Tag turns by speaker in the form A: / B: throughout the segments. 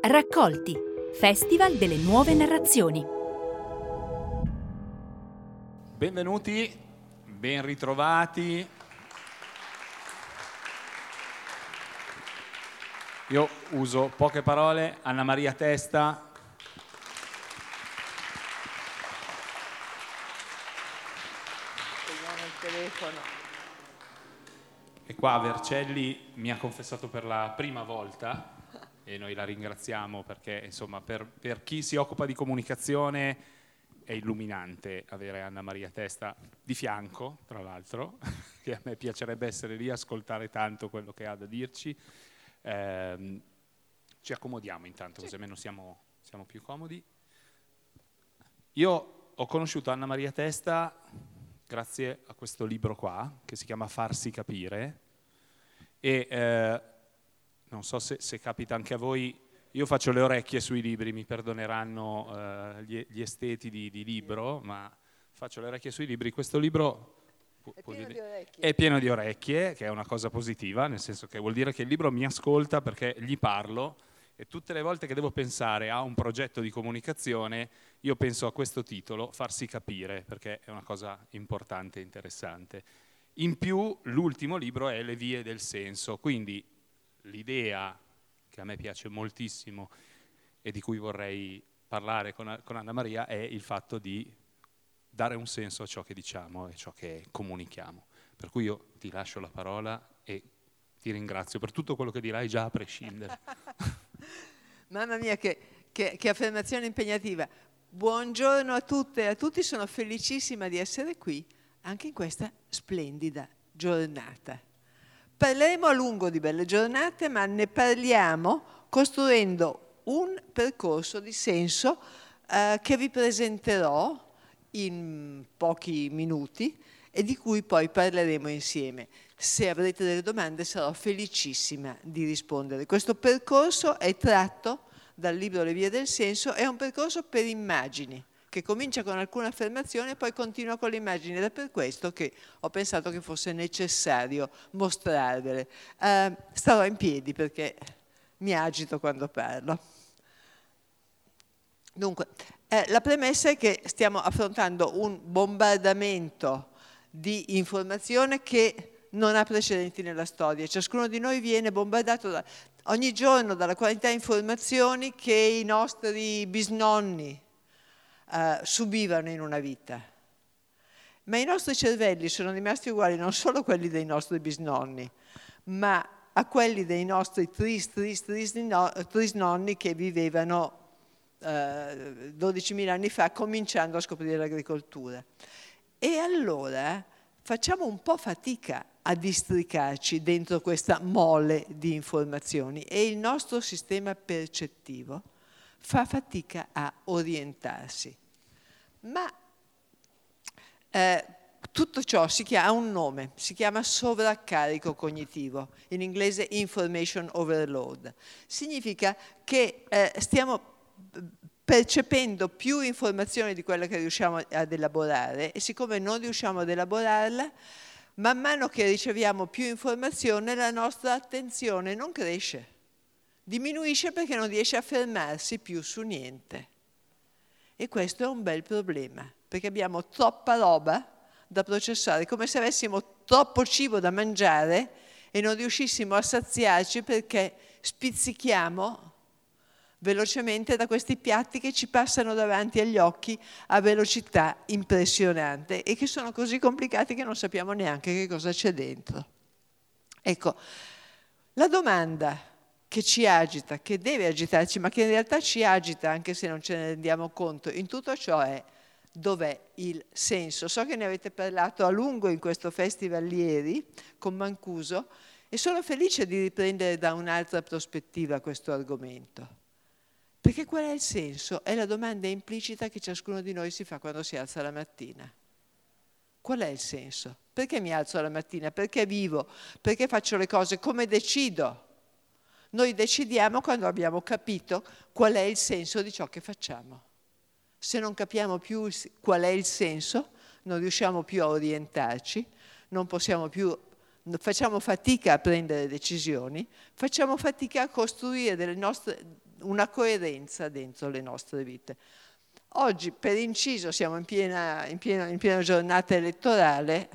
A: Raccolti Festival delle nuove narrazioni.
B: Benvenuti, ben ritrovati. Io uso poche parole. Anna Maria Testa. E qua Vercelli mi ha confessato per la prima volta e noi la ringraziamo perché insomma per, per chi si occupa di comunicazione è illuminante avere Anna Maria Testa di fianco, tra l'altro, che a me piacerebbe essere lì, ascoltare tanto quello che ha da dirci. Eh, ci accomodiamo intanto, così almeno siamo, siamo, più comodi. Io ho conosciuto Anna Maria Testa grazie a questo libro qua, che si chiama Farsi capire, e eh, non so se, se, capita anche a voi, io faccio le orecchie sui libri, mi perdoneranno uh, gli, gli, esteti di, di, libro, ma faccio le orecchie sui libri. Questo libro
C: è pieno,
B: è pieno, di orecchie, che è una cosa positiva, nel senso che vuol dire che il libro mi ascolta perché gli parlo e tutte le volte che devo pensare a un progetto di comunicazione, io penso a questo titolo, farsi capire, perché è una cosa importante e interessante. In più, l'ultimo libro è Le vie del senso, quindi l'idea che a me piace moltissimo e di cui vorrei parlare con, con Anna Maria è il fatto di dare un senso a ciò che diciamo e ciò che comunichiamo. Per cui io ti lascio la parola e ti ringrazio per tutto quello che dirai già a prescindere.
C: Mamma mia, che, che, che, affermazione impegnativa. Buongiorno a tutte e a tutti, sono felicissima di essere qui anche in questa splendida giornata. Parleremo a lungo di belle giornate, ma ne parliamo costruendo un percorso di senso eh, che vi presenterò in pochi minuti e di cui poi parleremo insieme. Se avrete delle domande sarò felicissima di rispondere. Questo percorso è tratto dal libro Le vie del senso, è un percorso per immagini che comincia con alcune affermazioni e poi continua con le immagini ed è per questo che ho pensato che fosse necessario mostrarvele. Uh, starò in piedi perché mi agito quando parlo. Dunque, eh, la premessa è che stiamo affrontando un bombardamento di informazione che non ha precedenti nella storia. Ciascuno di noi viene bombardato da, ogni giorno dalla qualità di informazioni che i nostri bisnonni, uh, subivano in una vita. Ma i nostri cervelli sono rimasti uguali non solo a quelli dei nostri bisnonni, ma a quelli dei nostri tris, tris, tris, no, trisnonni che vivevano eh, 12.000 anni fa cominciando a scoprire l'agricoltura. E allora facciamo un po' fatica a districarci dentro questa mole di informazioni e il nostro sistema percettivo fa fatica a orientarsi. Ma eh, tutto ciò ha un nome, si chiama sovraccarico cognitivo, in inglese information overload. Significa che eh, stiamo percependo più informazioni di quelle che riusciamo ad elaborare e siccome non riusciamo ad elaborarla, man mano che riceviamo più informazione la nostra attenzione non cresce diminuisce perché non riesce a fermarsi più su niente. E questo è un bel problema, perché abbiamo troppa roba da processare, come se avessimo troppo cibo da mangiare e non riuscissimo a saziarci perché spizzichiamo velocemente da questi piatti che ci passano davanti agli occhi a velocità impressionante e che sono così complicati che non sappiamo neanche che cosa c'è dentro. Ecco, la domanda che ci agita, che deve agitarci, ma che in realtà ci agita anche se non ce ne rendiamo conto, in tutto ciò è dov'è il senso. So che ne avete parlato a lungo in questo festival ieri con Mancuso e sono felice di riprendere da un'altra prospettiva questo argomento. Perché qual è il senso? È la domanda implicita che ciascuno di noi si fa quando si alza la mattina. Qual è il senso? Perché mi alzo la mattina? Perché vivo? Perché faccio le cose? Come decido? Noi decidiamo quando abbiamo capito qual è il senso di ciò che facciamo. Se non capiamo più qual è il senso, non riusciamo più a orientarci, non possiamo più, facciamo fatica a prendere decisioni, facciamo fatica a costruire nostre, una coerenza dentro le nostre vite. Oggi, per inciso, siamo in piena, in piena, in piena giornata elettorale.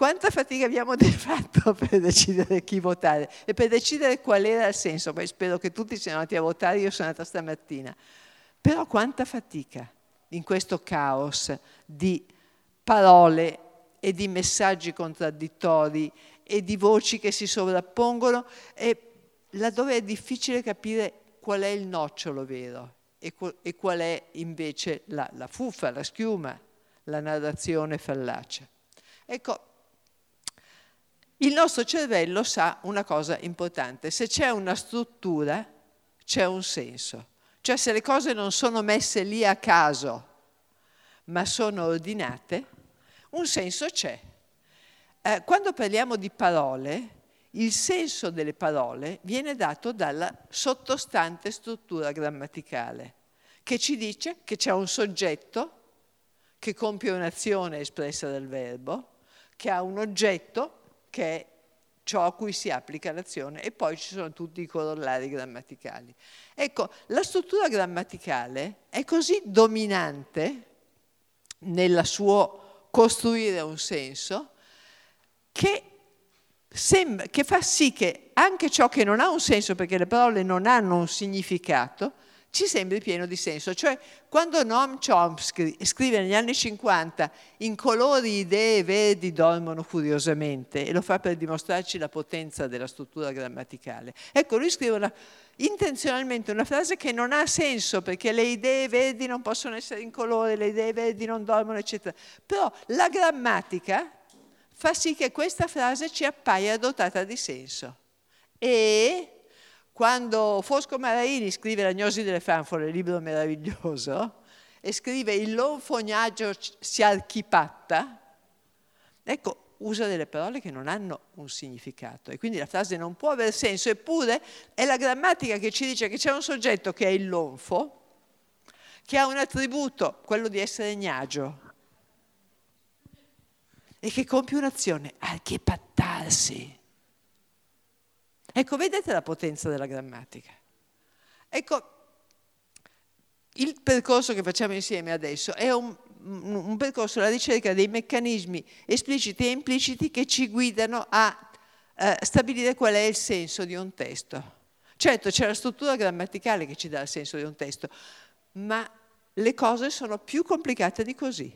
C: Quanta fatica abbiamo fatto per decidere chi votare e per decidere qual era il senso? Poi spero che tutti siano andati a votare, io sono andata stamattina. Però quanta fatica in questo caos di parole e di messaggi contraddittori e di voci che si sovrappongono e laddove è difficile capire qual è il nocciolo vero e, qual è invece la, la fuffa, la schiuma, la narrazione fallace. Ecco, il nostro cervello sa una cosa importante, se c'è una struttura c'è un senso. Cioè se le cose non sono messe lì a caso, ma sono ordinate, un senso c'è. Eh, quando parliamo di parole, il senso delle parole viene dato dalla sottostante struttura grammaticale, che ci dice che c'è un soggetto che compie un'azione espressa dal verbo, che ha un oggetto che è ciò a cui si applica l'azione e poi ci sono tutti i corollari grammaticali. Ecco, la struttura grammaticale è così dominante nel suo costruire un senso che, sembra, che fa sì che anche ciò che non ha un senso, perché le parole non hanno un significato, ci sembri pieno di senso. Cioè, quando Noam Chomsky scrive negli anni 50 in colori, idee verdi dormono curiosamente, e lo fa per dimostrarci la potenza della struttura grammaticale. Ecco, lui scrive una, intenzionalmente una frase che non ha senso, perché le idee verdi non possono essere in colore, le idee verdi non dormono, eccetera. Però la grammatica fa sì che questa frase ci appaia dotata di senso. E quando Fosco Maraini scrive L'agnosi delle fanfore, libro meraviglioso, e scrive il loro fognaggio si archipatta, ecco, usa delle parole che non hanno un significato e quindi la frase non può aver senso, eppure è la grammatica che ci dice che c'è un soggetto che è il lonfo, che ha un attributo, quello di essere gnagio, e che compie un'azione, archipattarsi. Ecco, vedete la potenza della grammatica. Ecco, il percorso che facciamo insieme adesso è un, un percorso alla ricerca dei meccanismi espliciti e impliciti che ci guidano a eh, stabilire qual è il senso di un testo. Certo, c'è la struttura grammaticale che ci dà il senso di un testo, ma le cose sono più complicate di così.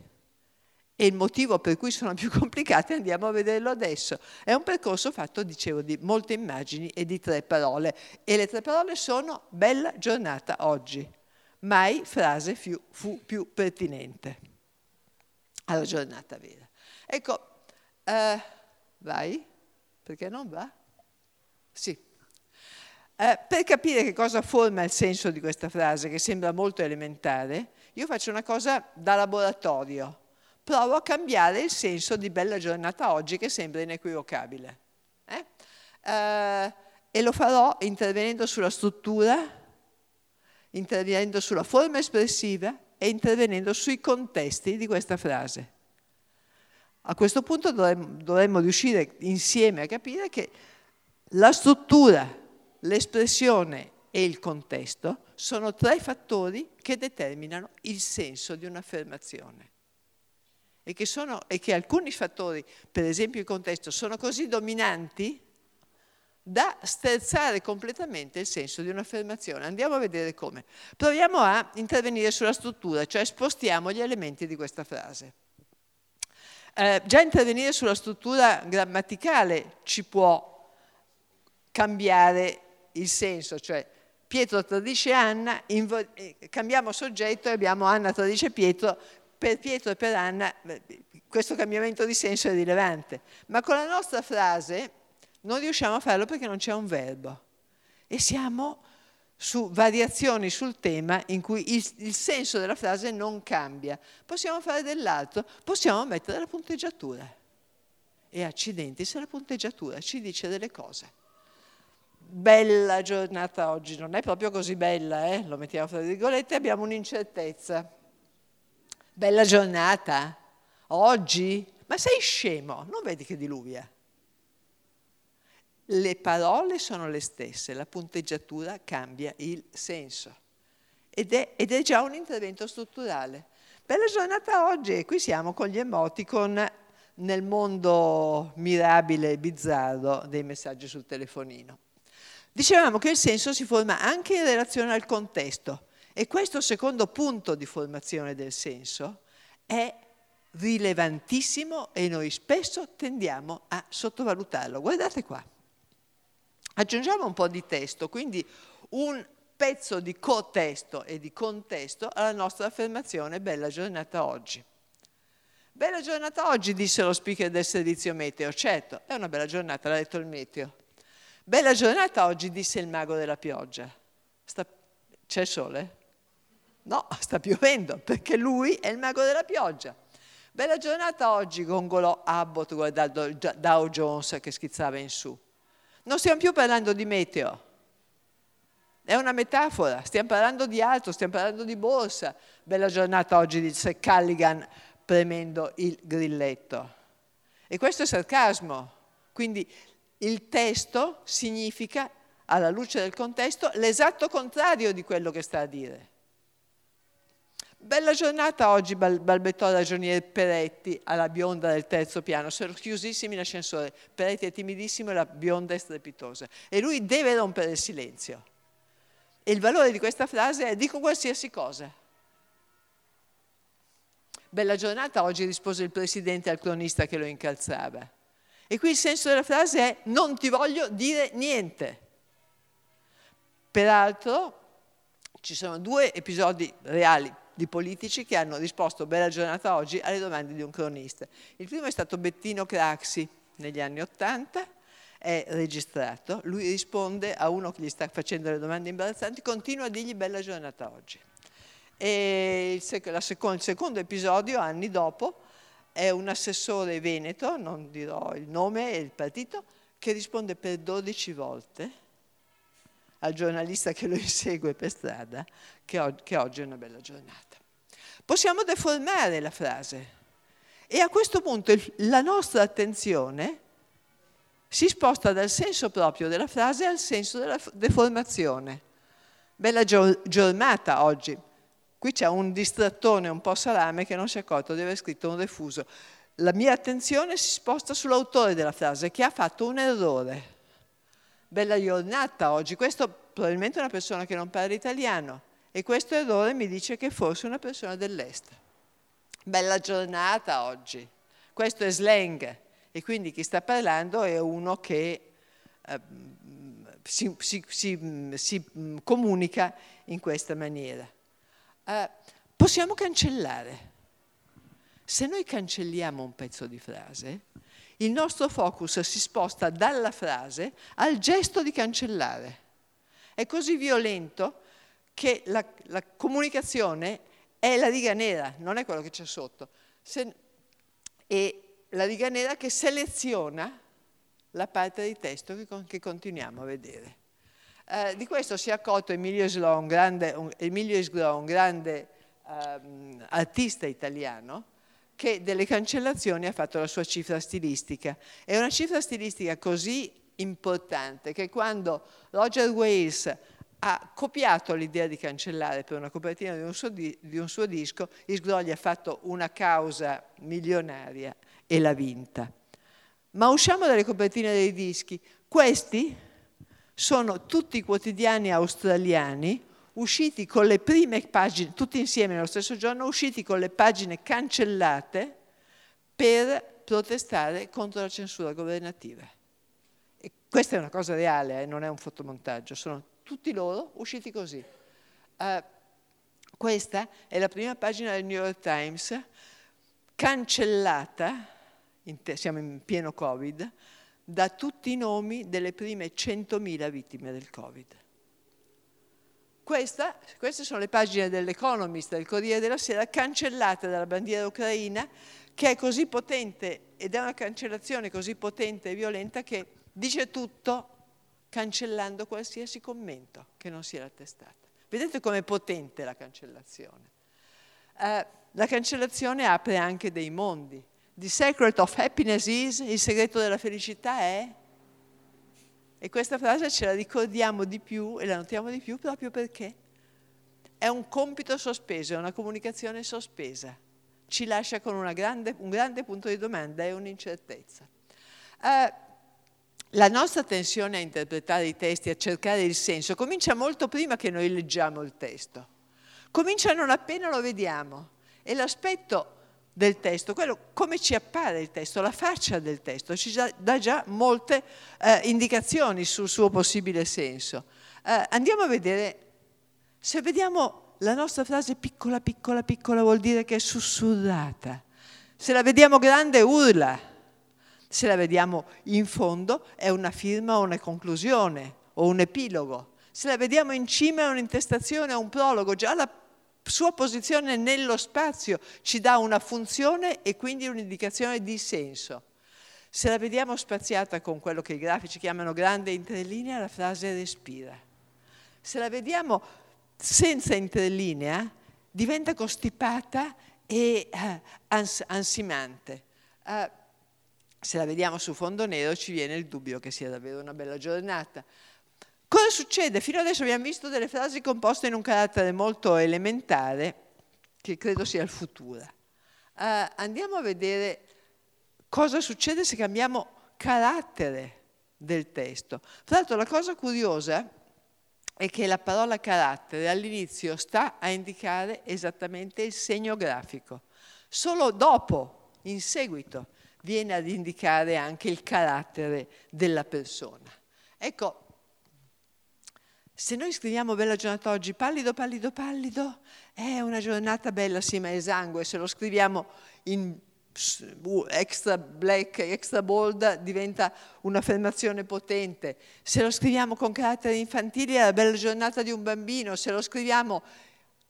C: E il motivo per cui sono più complicate andiamo a vederlo adesso. È un percorso fatto, dicevo, di molte immagini e di tre parole. E le tre parole sono bella giornata oggi. Mai frase fu, fu più pertinente alla giornata vera. Ecco, eh, vai? Perché non va? Sì. Eh, per capire che cosa forma il senso di questa frase, che sembra molto elementare, io faccio una cosa da laboratorio provo a cambiare il senso di bella giornata oggi che sembra inequivocabile. Eh? Eh, e lo farò intervenendo sulla struttura, intervenendo sulla forma espressiva e intervenendo sui contesti di questa frase. A questo punto dovremmo, dovremmo riuscire insieme a capire che la struttura, l'espressione e il contesto sono tre fattori che determinano il senso di un'affermazione e che, sono, e che alcuni fattori, per esempio il contesto, sono così dominanti da sterzare completamente il senso di un'affermazione. Andiamo a vedere come. Proviamo a intervenire sulla struttura, cioè spostiamo gli elementi di questa frase. Eh, già intervenire sulla struttura grammaticale ci può cambiare il senso, cioè Pietro tradisce Anna, eh, cambiamo soggetto e abbiamo Anna tradisce Pietro, per Pietro e per Anna questo cambiamento di senso è rilevante, ma con la nostra frase non riusciamo a farlo perché non c'è un verbo e siamo su variazioni sul tema in cui il, il, senso della frase non cambia. Possiamo fare dell'altro, possiamo mettere la punteggiatura. E accidenti se la punteggiatura ci dice delle cose. Bella giornata oggi, non è proprio così bella, eh? lo mettiamo fra virgolette, abbiamo un'incertezza. Bella giornata, oggi? Ma sei scemo, non vedi che diluvia? le parole sono le stesse, la punteggiatura cambia il senso ed è, ed è già un intervento strutturale. Bella giornata oggi qui siamo con gli emoticon nel mondo mirabile e bizzarro dei messaggi sul telefonino. Dicevamo che il senso si forma anche in relazione al contesto e questo secondo punto di formazione del senso è rilevantissimo e noi spesso tendiamo a sottovalutarlo. Guardate qua. Aggiungiamo un po' di testo, quindi un pezzo di cotesto e di contesto alla nostra affermazione bella giornata oggi. Bella giornata oggi, disse lo speaker del servizio meteo. Certo, è una bella giornata, l'ha detto il meteo. Bella giornata oggi, disse il mago della pioggia. Sta... C'è sole? No, sta piovendo, perché lui è il mago della pioggia. Bella giornata oggi, gongolò Abbott guardando Dow Jones che schizzava in su. Non stiamo più parlando di meteo, è una metafora, stiamo parlando di altro, stiamo parlando di borsa. Bella giornata oggi, disse Calligan premendo il grilletto. E questo è sarcasmo, quindi il testo significa, alla luce del contesto, l'esatto contrario di quello che sta a dire. Bella giornata oggi, balbettò il ragioniere Peretti alla bionda del terzo piano. Sono chiusissimi l'ascensore. Peretti è timidissimo e la bionda è strepitosa. E lui deve rompere il silenzio. E il valore di questa frase è dico qualsiasi cosa. Bella giornata oggi, rispose il presidente al cronista che lo incalzava. E qui il senso della frase è non ti voglio dire niente. Peraltro ci sono due episodi reali di politici che hanno risposto bella giornata oggi alle domande di un cronista. Il primo è stato Bettino Craxi negli anni Ottanta, è registrato, lui risponde a uno che gli sta facendo le domande imbarazzanti, continua a dirgli bella giornata oggi. E il, sec- seco- il secondo episodio, anni dopo, è un assessore veneto, non dirò il nome e il partito, che risponde per 12 volte al giornalista che lo insegue per strada che, og- che oggi è una bella giornata. Possiamo deformare la frase e a questo punto il- la nostra attenzione si sposta dal senso proprio della frase al senso della f- deformazione. Bella gio- giornata oggi. Qui c'è un distrattone un po' salame che non si è accorto di aver scritto un refuso. La mia attenzione si sposta sull'autore della frase che ha fatto un errore bella giornata oggi. Questo probabilmente è una persona che non parla italiano e questo errore mi dice che forse è una persona dell'est. Bella giornata oggi. Questo è slang e quindi chi sta parlando è uno che eh, si, si, si, si, comunica in questa maniera. Eh, possiamo cancellare. Se noi cancelliamo un pezzo di frase, il nostro focus si sposta dalla frase al gesto di cancellare. È così violento che la, la comunicazione è la riga nera, non è quello che c'è sotto. Se, è la riga nera che seleziona la parte di testo che, che continuiamo a vedere. Eh, di questo si è accorto Emilio Isgro, un grande, un, Emilio Isgro, un grande um, artista italiano, che delle cancellazioni ha fatto la sua cifra stilistica. È una cifra stilistica così importante che quando Roger Wales ha copiato l'idea di cancellare per una copertina di un suo, di, di un suo disco, Isgrogli ha fatto una causa milionaria e l'ha vinta. Ma usciamo dalle copertine dei dischi. Questi sono tutti i quotidiani australiani usciti con le prime pagine, tutti insieme nello stesso giorno, usciti con le pagine cancellate per protestare contro la censura governativa. E questa è una cosa reale, eh, non è un fotomontaggio, sono tutti loro usciti così. Uh, Questa è la prima pagina del New York Times, cancellata, in te- siamo in pieno Covid, da tutti i nomi delle prime 100.000 vittime del Covid. Questa, queste sono le pagine dell'Economist, del Corriere della Sera, cancellate dalla bandiera ucraina, che è così potente ed è una cancellazione così potente e violenta che dice tutto cancellando qualsiasi commento che non sia la testata. Vedete com'è potente la cancellazione. Eh, la cancellazione apre anche dei mondi. The secret of happiness is, il segreto della felicità è, e questa frase ce la ricordiamo di più e la notiamo di più proprio perché è un compito sospeso, è una comunicazione sospesa. Ci lascia con grande, un grande punto di domanda e un'incertezza. Eh, la nostra tensione a interpretare i testi, a cercare il senso, comincia molto prima che noi leggiamo il testo. Comincia non appena lo vediamo. E l'aspetto del testo, quello come ci appare il testo, la faccia del testo, ci dà già molte eh, indicazioni sul suo possibile senso. Eh, andiamo a vedere, se vediamo la nostra frase piccola, piccola, piccola vuol dire che è sussurrata. Se la vediamo grande urla se la vediamo in fondo è una firma o una conclusione o un epilogo. Se la vediamo in cima è un'intestazione o un prologo, già la sua posizione nello spazio ci dà una funzione e quindi un'indicazione di senso. Se la vediamo spaziata con quello che i grafici chiamano grande interlinea, la frase respira. Se la vediamo senza interlinea, diventa costipata e eh, ans- ansimante. Uh, se la vediamo su fondo nero ci viene il dubbio che sia davvero una bella giornata. Cosa succede? Fino adesso abbiamo visto delle frasi composte in un carattere molto elementare, che credo sia il futuro. Uh, andiamo a vedere cosa succede se cambiamo carattere del testo. Tra l'altro la cosa curiosa è che la parola carattere all'inizio sta a indicare esattamente il segno grafico. Solo dopo, in seguito, viene ad indicare anche il carattere della persona. Ecco, se noi scriviamo bella giornata oggi, pallido, pallido, pallido, è una giornata bella, sì, ma esangue. Se lo scriviamo in extra black, extra bold, diventa un'affermazione potente. Se lo scriviamo con caratteri infantili, è la bella giornata di un bambino. Se lo scriviamo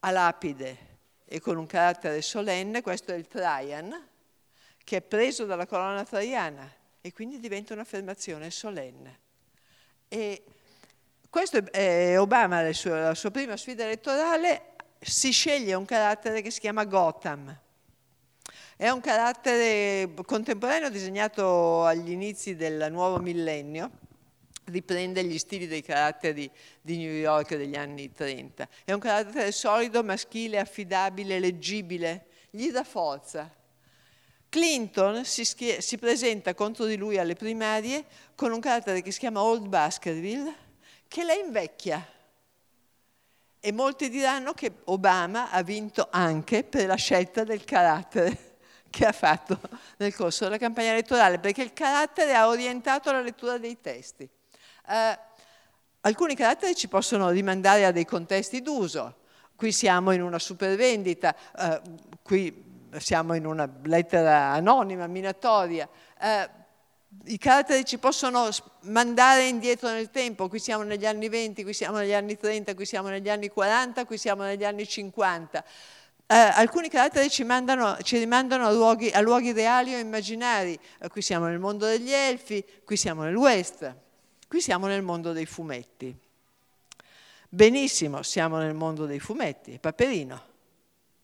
C: a lapide e con un carattere solenne, questo è il Traian, che è preso dalla colonna traiana e quindi diventa un'affermazione solenne. E questo è Obama, la sua, la sua prima sfida elettorale, si sceglie un carattere che si chiama Gotham. È un carattere contemporaneo disegnato agli inizi del nuovo millennio, riprende gli stili dei caratteri di New York degli anni 30. È un carattere solido, maschile, affidabile, leggibile, gli dà forza, Clinton si, schie- si, presenta contro di lui alle primarie con un carattere che si chiama Old Baskerville, che la invecchia. E molti diranno che Obama ha vinto anche per la scelta del carattere che ha fatto nel corso della campagna elettorale, perché il carattere ha orientato la lettura dei testi. Eh, alcuni caratteri ci possono rimandare a dei contesti d'uso. Qui siamo in una supervendita, eh, qui siamo in una lettera anonima, minatoria. Eh, I caratteri ci possono mandare indietro nel tempo, qui siamo negli anni 20, qui siamo negli anni 30, qui siamo negli anni 40, qui siamo negli anni 50. Eh, alcuni caratteri ci, mandano, ci rimandano a luoghi, a luoghi, reali o immaginari, eh, qui siamo nel mondo degli elfi, qui siamo nel West, qui siamo nel mondo dei fumetti. Benissimo, siamo nel mondo dei fumetti, Paperino.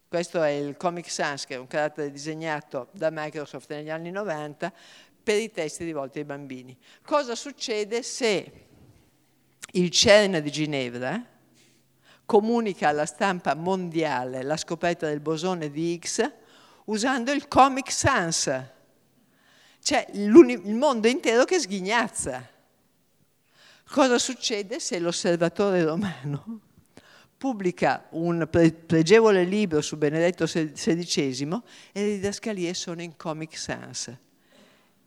C: Questo è il Comic Sans, che è un carattere disegnato da Microsoft negli anni 90 per i testi rivolti ai bambini. Cosa succede se il CERN di Ginevra comunica alla stampa mondiale la scoperta del bosone di Higgs usando il Comic Sans? C'è il mondo intero che sghignazza. Cosa succede se l'osservatore romano pubblica un pregevole libro su Benedetto XVI e le didascalie sono in Comic Sans.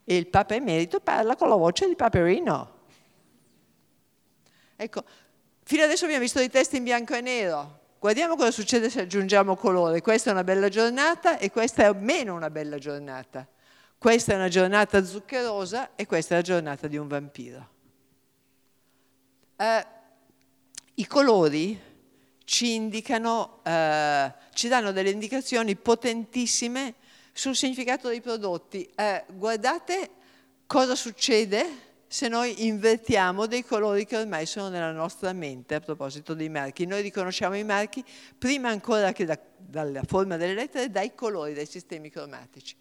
C: Il Papa Emerito parla con la voce di Paperino. Ecco, fino adesso abbiamo visto dei testi in bianco e nero, Guardiamo cosa succede se aggiungiamo colore. Questa è una bella giornata e questa è meno una bella giornata. Questa è una giornata zuccherosa e questa è la giornata di un vampiro. Eh, I colori ci indicano, eh, ci danno delle indicazioni potentissime sul significato dei prodotti. Eh, guardate cosa succede se noi invertiamo dei colori che ormai sono nella nostra mente a proposito dei marchi. Noi riconosciamo i marchi prima ancora che da, dalla forma delle lettere dai colori, dai sistemi cromatici.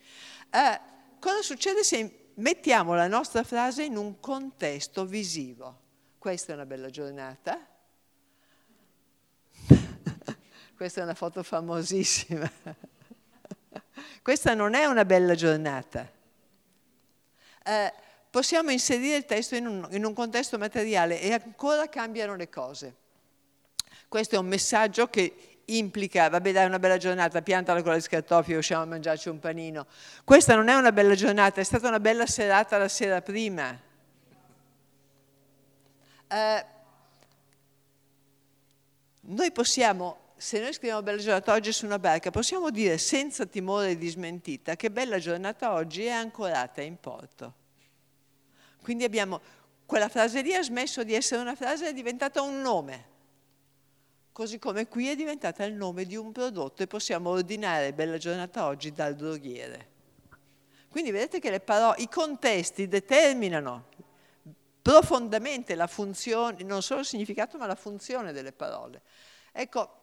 C: Eh, cosa succede se mettiamo la nostra frase in un contesto visivo? Questa è una bella giornata. Questa è una foto famosissima. Questa non è una bella giornata. Eh, possiamo inserire il testo in un, in un contesto materiale e ancora cambiano le cose. Questo è un messaggio che implica, vabbè dai una bella giornata, piantala con le scartoffie usciamo a mangiarci un panino. Questa non è una bella giornata, è stata una bella serata la sera prima. Eh, noi possiamo, se noi scriviamo bella giornata oggi su una barca, possiamo dire senza timore di smentita che bella giornata oggi è ancorata in porto. Quindi abbiamo, quella frase lì ha smesso di essere una frase, è diventata un nome. Così come qui è diventata il nome di un prodotto e possiamo ordinare bella giornata oggi dal droghiere. Quindi vedete che parole, i contesti determinano profondamente la funzione, non solo il significato, ma la funzione delle parole. Ecco,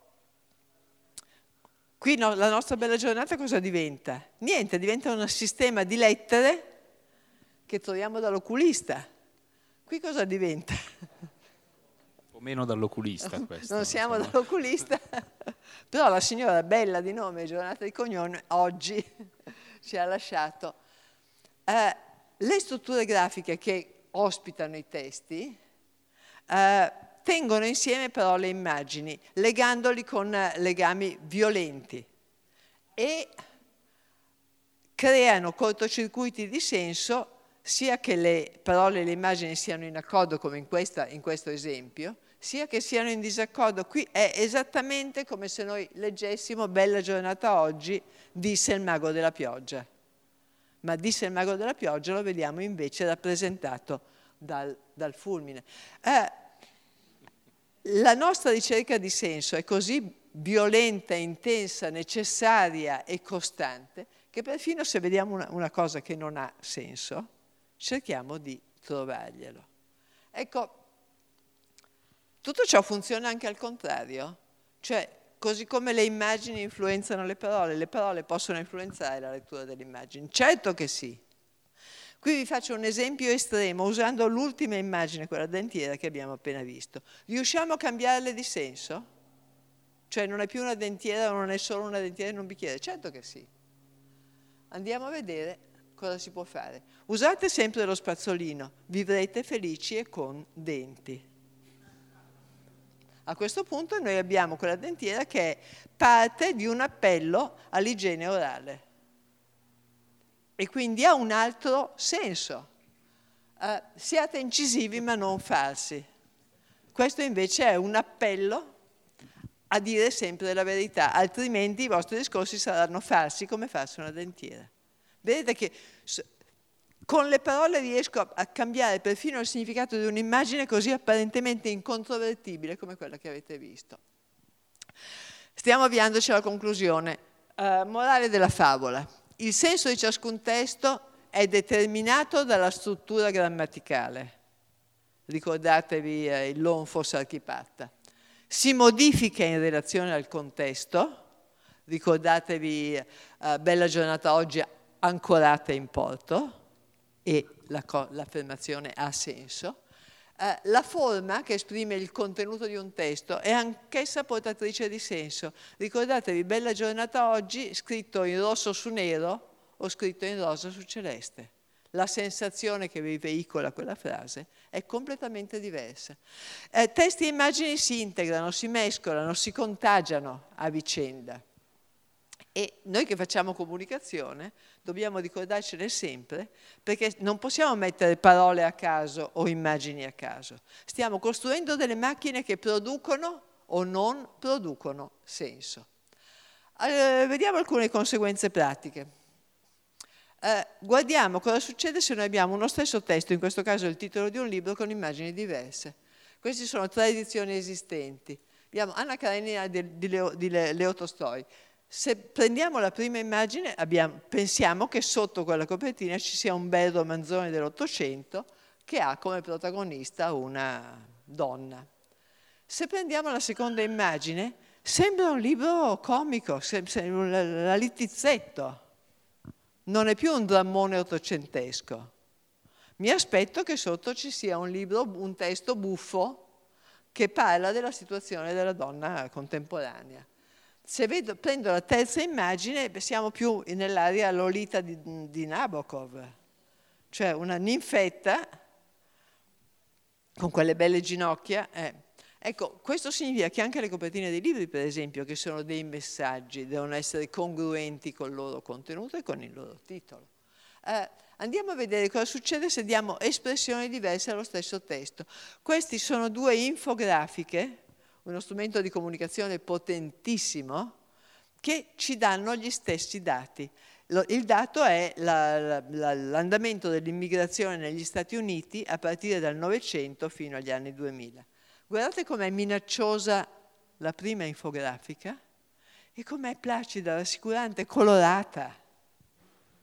C: qui no, la nostra bella giornata cosa diventa? Niente, diventa un sistema di lettere che troviamo dall'oculista. Qui cosa diventa?
B: Un po' meno dall'oculista questo.
C: non siamo
B: insomma.
C: dall'oculista, però la signora bella di nome, giornata di cognome, oggi ci ha lasciato. Eh, le strutture grafiche che ospitano i testi eh, tengono insieme però le immagini, legandoli con legami violenti e creano cortocircuiti di senso sia che le parole e le immagini siano in accordo come in, questa, in questo esempio, sia che siano in disaccordo. Qui è esattamente come se noi leggessimo Bella giornata oggi, disse il mago della pioggia. Ma disse il mago della pioggia lo vediamo invece rappresentato dal, dal fulmine. Eh, la nostra ricerca di senso è così violenta, intensa, necessaria e costante che perfino se vediamo una, una cosa che non ha senso, cerchiamo di trovarglielo. Ecco, tutto ciò funziona anche al contrario, cioè così come le immagini influenzano le parole, le parole possono influenzare la lettura delle immagini. Certo che sì. Qui vi faccio un esempio estremo usando l'ultima immagine, quella dentiera che abbiamo appena visto. Riusciamo a cambiarle di senso? Cioè non è più una dentiera o non è solo una dentiera in un bicchiere? Certo che sì. Andiamo a vedere cosa si può fare? Usate sempre lo spazzolino, vivrete felici e con denti. A questo punto noi abbiamo quella dentiera che è parte di un appello all'igiene orale e quindi ha un altro senso. Uh, siate incisivi ma non falsi. Questo invece è un appello a dire sempre la verità, altrimenti i vostri discorsi saranno falsi come farsi una dentiera. Vedete che con le parole riesco a, cambiare perfino il significato di un'immagine così apparentemente incontrovertibile come quella che avete visto. Stiamo avviandoci alla conclusione. Uh, morale della favola. Il senso di ciascun testo è determinato dalla struttura grammaticale. Ricordatevi eh, il lonfos archipatta. Si modifica in relazione al contesto. Ricordatevi eh, bella giornata oggi ancorate in porto e la, l'affermazione ha senso. Eh, la forma che esprime il contenuto di un testo è anch'essa portatrice di senso. Ricordatevi, bella giornata oggi, scritto in rosso su nero o scritto in rosa su celeste. La sensazione che vi veicola quella frase è completamente diversa. Eh, testi e immagini si integrano, si mescolano, si contagiano a vicenda. E noi che facciamo comunicazione dobbiamo ricordarcene sempre perché non possiamo mettere parole a caso o immagini a caso. Stiamo costruendo delle macchine che producono o non producono senso. Eh, vediamo alcune conseguenze pratiche. Eh, guardiamo cosa succede se noi abbiamo uno stesso testo, in questo caso il titolo di un libro, con immagini diverse. Queste sono tre edizioni esistenti. Abbiamo Anna Karenina di, di, Leo, di Leo Tolstoi. Se prendiamo la prima immagine, abbiamo, pensiamo che sotto quella copertina ci sia un bel romanzone dell'Ottocento che ha come protagonista una donna. Se prendiamo la seconda immagine, sembra un libro comico, sembra la Littizzetto. Non è più un drammone ottocentesco. Mi aspetto che sotto ci sia un libro, un testo buffo che parla della situazione della donna contemporanea. Se vedo, prendo la terza immagine, siamo più nell'area Lolita di, di Nabokov, cioè una ninfetta con quelle belle ginocchia. Eh. Ecco, questo significa che anche le copertine dei libri, per esempio, che sono dei messaggi, devono essere congruenti con il loro contenuto e con il loro titolo. Eh, andiamo a vedere cosa succede se diamo espressioni diverse allo stesso testo. Questi sono due infografiche uno strumento di comunicazione potentissimo che ci danno gli stessi dati. Il dato è la, la, l'andamento dell'immigrazione negli Stati Uniti a partire dal Novecento fino agli anni 2000. Guardate com'è minacciosa la prima infografica e com'è placida, rassicurante, colorata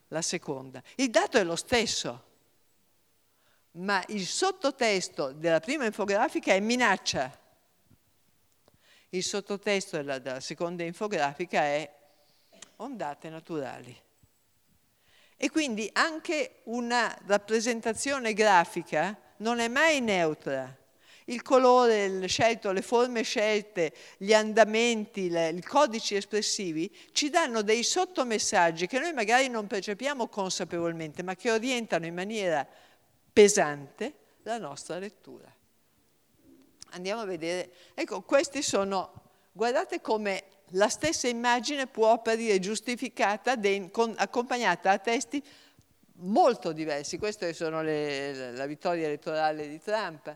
C: la seconda. Il dato è lo stesso, ma il sottotesto della prima infografica è minaccia il sottotesto della, della seconda infografica è ondate naturali. E quindi anche una rappresentazione grafica non è mai neutra. Il colore scelto, le forme scelte, gli andamenti, le, i codici espressivi ci danno dei sottomessaggi che noi magari non percepiamo consapevolmente, ma che orientano in maniera pesante la nostra lettura. Andiamo a vedere, ecco, questi sono, guardate come la stessa immagine può apparire giustificata, de, con, accompagnata a testi molto diversi. Questa sono le, la vittoria elettorale di Trump.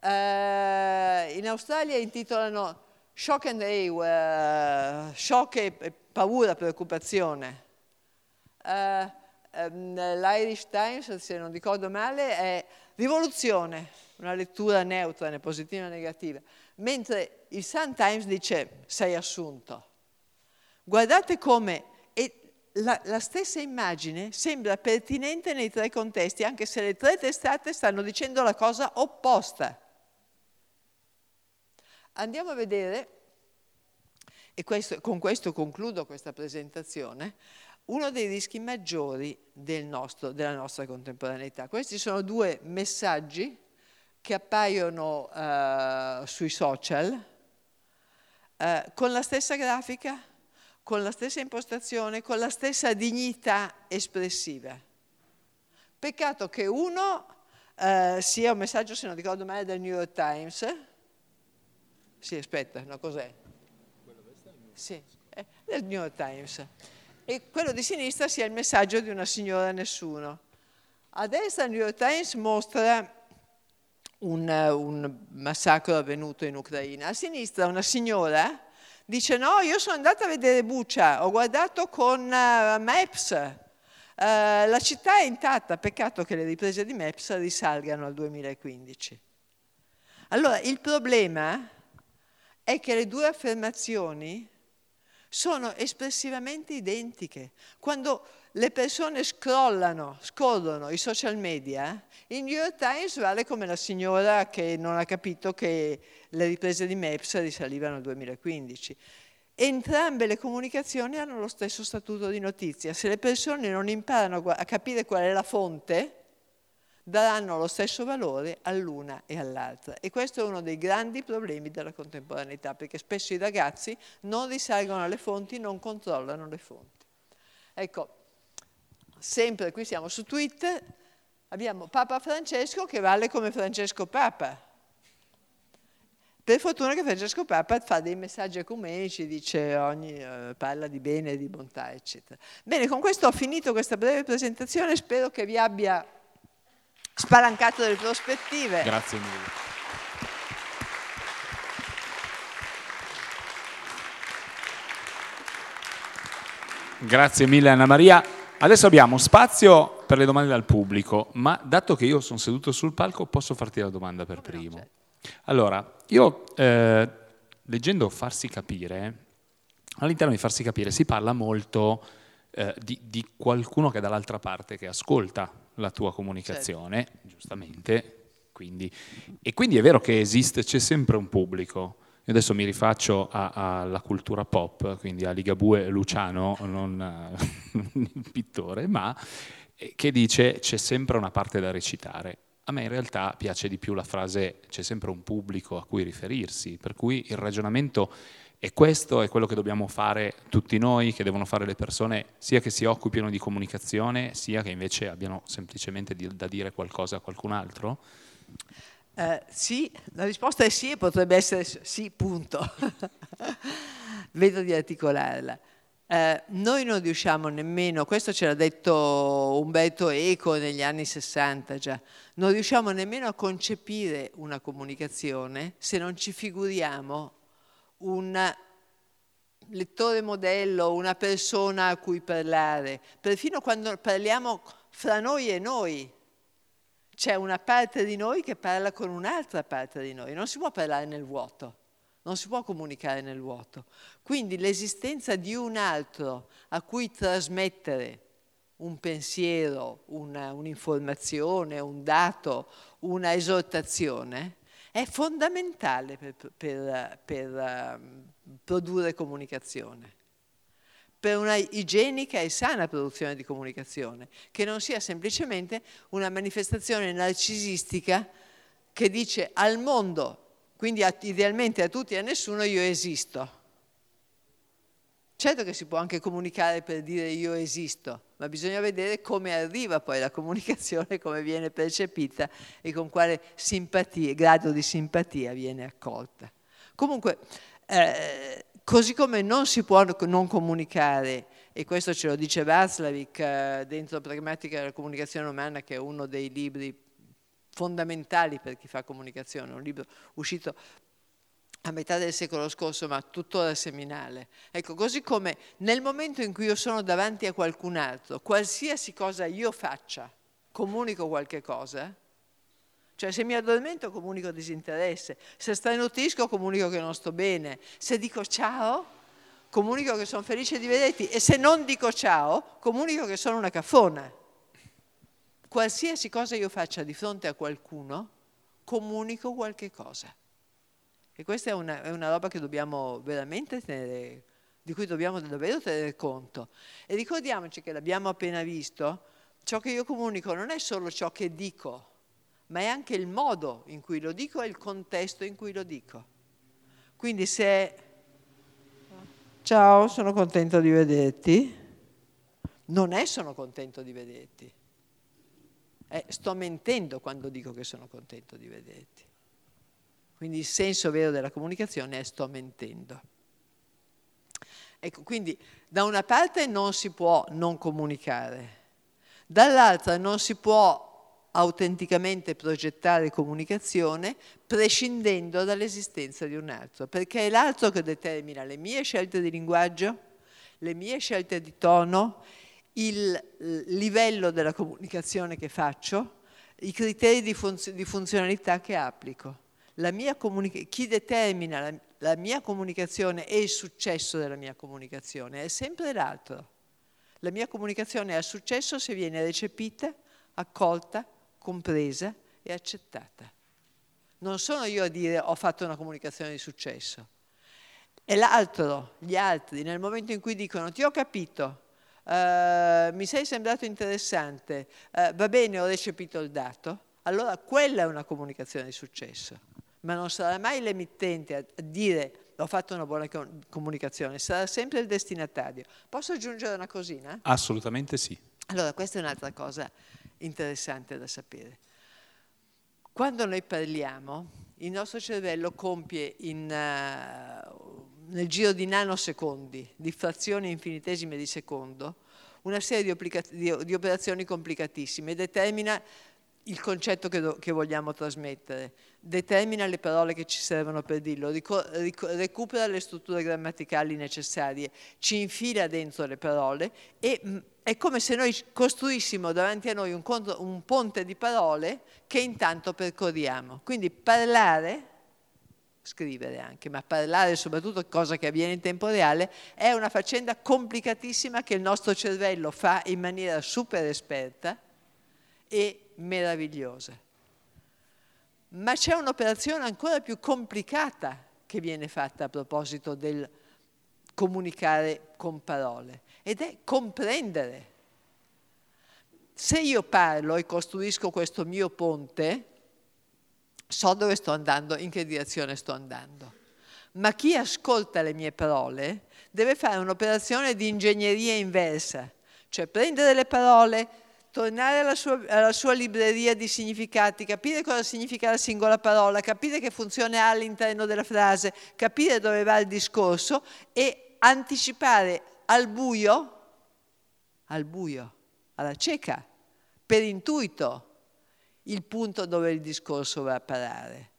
C: Uh, in Australia intitolano Shock and Awe, uh, shock e paura, preoccupazione. Uh, um, L'Irish Times, se non ricordo male, è rivoluzione una lettura neutra né positiva né negativa, mentre il Sun Times dice sei assunto. Guardate come la, la, stessa immagine sembra pertinente nei tre contesti, anche se le tre testate stanno dicendo la cosa opposta. Andiamo a vedere, e questo, con questo concludo questa presentazione, uno dei rischi maggiori del nostro, della nostra contemporaneità. Questi sono due messaggi che appaiono uh, sui social uh, con la stessa grafica, con la stessa impostazione, con la stessa dignità espressiva. Peccato che uno uh, sia un messaggio, se non ricordo male, del New York Times. Sì, aspetta, no, cos'è? Sì, è del New York Times. E quello di sinistra sia il messaggio di una signora nessuno. A destra il New York Times mostra un, un massacro avvenuto in Ucraina. A sinistra una signora dice no, io sono andata a vedere Bucia, ho guardato con uh, Maps, uh, la città è intatta, peccato che le riprese di Maps risalgano al 2015. Allora, il problema è che le due affermazioni sono espressivamente identiche. Quando le persone scrollano, scorrono i social media, il New York Times vale come la signora che non ha capito che le riprese di Maps risalivano al 2015. Entrambe le comunicazioni hanno lo stesso statuto di notizia. Se le persone non imparano a capire qual è la fonte, daranno lo stesso valore all'una e all'altra. E questo è uno dei grandi problemi della contemporaneità, perché spesso i ragazzi non risalgono alle fonti, non controllano le fonti. Ecco, sempre qui siamo su Twitter, abbiamo Papa Francesco che vale come Francesco Papa. Per fortuna che Francesco Papa fa dei messaggi ecumenici, dice ogni, eh, parla di bene di bontà, eccetera. Bene, con questo ho finito questa breve presentazione, spero che vi abbia spalancato delle prospettive.
B: Grazie mille. Grazie mille Anna Maria. Adesso abbiamo spazio per le domande dal pubblico, ma dato che io sono seduto sul palco posso farti la domanda per primo. Certo. Allora, io eh, leggendo Farsi capire, all'interno di Farsi capire si parla molto eh, di, di qualcuno che è dall'altra parte, che ascolta la tua comunicazione, certo. giustamente, quindi, e quindi è vero che esiste, c'è sempre un pubblico. Io adesso mi rifaccio alla cultura pop, quindi a Ligabue Luciano, non il pittore, ma eh, che dice c'è sempre una parte da recitare. A me in realtà piace di più la frase c'è sempre un pubblico a cui riferirsi, per cui il ragionamento è questo, è quello che dobbiamo fare tutti noi, che devono fare le persone, sia che si occupino di comunicazione, sia che invece abbiano semplicemente da dire qualcosa a qualcun altro?
C: Uh, sì, la risposta è sì e potrebbe essere sì, punto. Vedo di articolarla. Uh, noi non riusciamo nemmeno, questo ce l'ha detto Umberto Eco negli anni 60 già, non riusciamo nemmeno a concepire una comunicazione se non ci figuriamo un lettore modello, una persona a cui parlare. Perfino quando parliamo fra noi e noi, c'è una parte di noi che parla con un'altra parte di noi, non si può parlare nel vuoto, non si può comunicare nel vuoto. Quindi l'esistenza di un altro a cui trasmettere un pensiero, una, un'informazione, un dato, una esortazione, è fondamentale per, per, per um, produrre comunicazione per una igienica e sana produzione di comunicazione, che non sia semplicemente una manifestazione narcisistica che dice al mondo, quindi idealmente a tutti e a nessuno, io esisto. Certo che si può anche comunicare per dire io esisto, ma bisogna vedere come arriva poi la comunicazione, come viene percepita e con quale simpatia, grado di simpatia viene accolta. Comunque, eh, Così come non si può non comunicare, e questo ce lo dice Václavic eh, dentro Pragmatica della comunicazione umana, che è uno dei libri fondamentali per chi fa comunicazione, un libro uscito a metà del secolo scorso, ma tuttora seminale. Ecco, così come nel momento in cui io sono davanti a qualcun altro, qualsiasi cosa io faccia, comunico qualche cosa, cioè se mi addormento comunico disinteresse, se starnutisco comunico che non sto bene, se dico ciao comunico che sono felice di vederti e se non dico ciao comunico che sono una caffona. Qualsiasi cosa io faccia di fronte a qualcuno comunico qualche cosa. E questa è una, è una roba tenere, di cui dobbiamo davvero tenere conto. E ricordiamoci che l'abbiamo appena visto, ciò che io comunico non è solo ciò che dico, ma è anche il modo in cui lo dico e il contesto in cui lo dico. Quindi se ciao, sono contento di vederti, non è sono contento di vederti, è sto mentendo quando dico che sono contento di vederti. Quindi il senso vero della comunicazione è sto mentendo. Ecco, quindi da una parte non si può non comunicare, dall'altra non si può autenticamente progettare comunicazione prescindendo dall'esistenza di un altro, perché è l'altro che determina le mie scelte di linguaggio, le mie scelte di tono, il livello della comunicazione che faccio, i criteri di, funz- di funzionalità che applico. Comunica- chi determina la, la mia comunicazione e il successo della mia comunicazione è sempre l'altro. La mia comunicazione ha successo se viene recepita, accolta, compresa e accettata. Non sono io a dire ho fatto una comunicazione di successo. È l'altro, gli altri, nel momento in cui dicono ti ho capito, uh, mi sei sembrato interessante, uh, va bene, ho recepito il dato, allora quella è una comunicazione di successo. Ma non sarà mai l'emittente a dire ho fatto una buona comunicazione, sarà sempre il destinatario. Posso aggiungere una cosina?
B: Assolutamente sì.
C: Allora, questa è un'altra cosa interessante da sapere. Quando noi parliamo, il nostro cervello compie in, uh, nel giro di nanosecondi, di frazioni infinitesime di secondo, una serie di, di, di operazioni complicatissime e determina il concetto che, do- che vogliamo trasmettere, determina le parole che ci servono per dirlo, rico- ric- recupera le strutture grammaticali necessarie, ci infila dentro le parole e mh, è come se noi costruissimo davanti a noi un, contro- un ponte di parole che intanto percorriamo. Quindi parlare scrivere anche, ma parlare soprattutto cosa che avviene in tempo reale è una faccenda complicatissima che il nostro cervello fa in maniera super esperta e meravigliosa. Ma c'è un'operazione ancora più complicata che viene fatta a proposito del comunicare con parole ed è comprendere. Se io parlo e costruisco questo mio ponte, so dove sto andando, in che direzione sto andando. Ma chi ascolta le mie parole deve fare un'operazione di ingegneria inversa, cioè prendere le parole, tornare alla sua, alla sua, libreria di significati, capire cosa significa la singola parola, capire che funzione ha all'interno della frase, capire dove va il discorso e anticipare al buio, al buio, alla cieca, per intuito, il punto dove il discorso va a parare.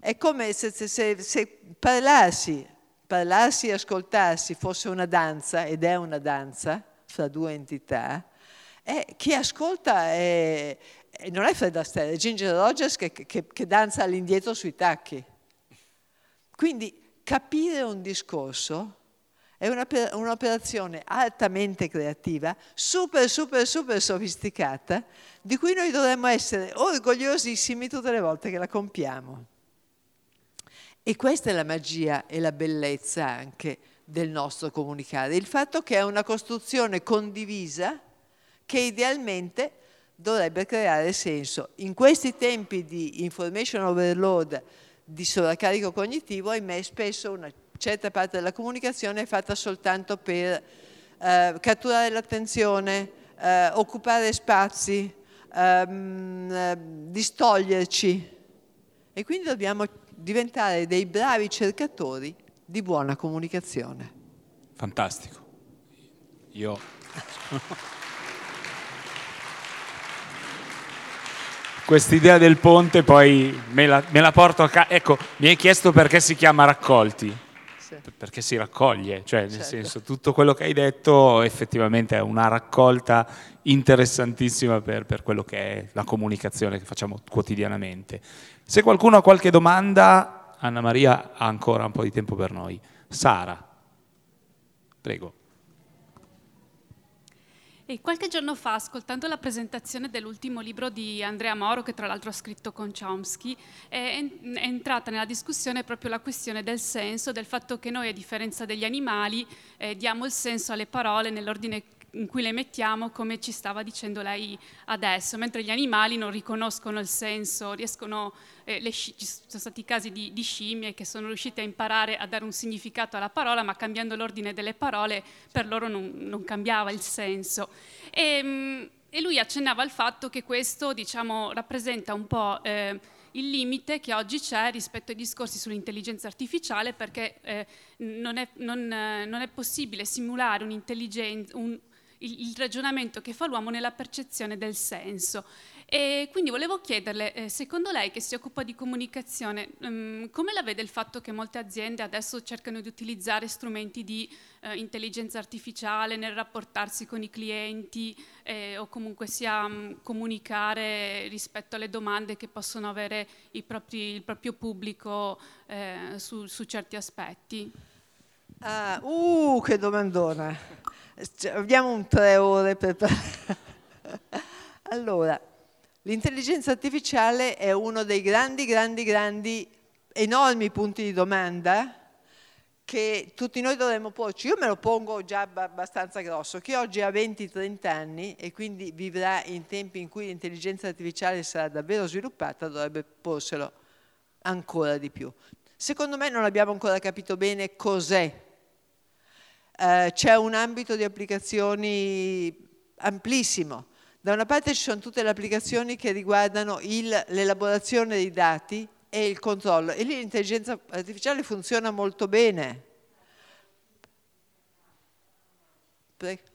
C: È come se, se, se parlarsi, parlarsi e ascoltarsi fosse una danza, ed è una danza fra due entità, eh, chi ascolta è, non è Fred Astaire, è Ginger Rogers che, che, che danza all'indietro sui tacchi. Quindi capire un discorso è un'operazione altamente creativa, super, super, super sofisticata, di cui noi dovremmo essere orgogliosissimi tutte le volte che la compiamo. E questa è la magia e la bellezza anche del nostro comunicare, il fatto che è una costruzione condivisa che idealmente dovrebbe creare senso. In questi tempi di information overload, di sovraccarico cognitivo, ahimè spesso una certa parte della comunicazione è fatta soltanto per eh, catturare l'attenzione, eh, occupare spazi, ehm, distoglierci. E quindi dobbiamo diventare dei bravi cercatori di buona comunicazione.
B: Fantastico. Io... Quest'idea del ponte poi me la, me la porto a casa. Ecco, mi hai chiesto perché si chiama raccolti perché si raccoglie, cioè nel certo. senso tutto quello che hai detto effettivamente è una raccolta interessantissima per, per, quello che è la comunicazione che facciamo quotidianamente. Se qualcuno ha qualche domanda, Anna Maria ha ancora un po' di tempo per noi. Sara, prego.
D: E qualche giorno fa, ascoltando la presentazione dell'ultimo libro di Andrea Moro, che tra l'altro ha scritto con Chomsky, è, entrata nella discussione proprio la questione del senso, del fatto che noi, a differenza degli animali, eh, diamo il senso alle parole nell'ordine in cui le mettiamo, come ci stava dicendo lei adesso, mentre gli animali non riconoscono il senso, riescono, eh, le, ci sono stati casi di, di, scimmie che sono riuscite a imparare a dare un significato alla parola, ma cambiando l'ordine delle parole per loro non, non cambiava il senso. E, ehm, e, lui accennava al fatto che questo diciamo, rappresenta un po'... Eh, il limite che oggi c'è rispetto ai discorsi sull'intelligenza artificiale perché eh, non, è, non, eh, non, è, possibile simulare un'intelligenza, un, il, il ragionamento che fa l'uomo nella percezione del senso. E quindi volevo chiederle, eh, secondo lei che si occupa di comunicazione, um, come la vede il fatto che molte aziende adesso cercano di utilizzare strumenti di eh, intelligenza artificiale nel rapportarsi con i clienti eh, o comunque sia um, comunicare rispetto alle domande che possono avere propri, il proprio pubblico eh, su, su, certi aspetti?
C: Ah, uh, che domandona! Cioè, abbiamo un tre ore per... allora, l'intelligenza artificiale è uno dei grandi, grandi, grandi, enormi punti di domanda che tutti noi dovremmo porci. Io me lo pongo già abbastanza grosso, chi oggi ha 20-30 anni e quindi vivrà in tempi in cui l'intelligenza artificiale sarà davvero sviluppata, dovrebbe porselo ancora di più. Secondo me non abbiamo ancora capito bene cos'è eh, c'è un ambito di applicazioni amplissimo. Da una parte ci sono tutte le applicazioni che riguardano l'elaborazione dei dati e il controllo e lì l'intelligenza artificiale funziona molto bene. Ah,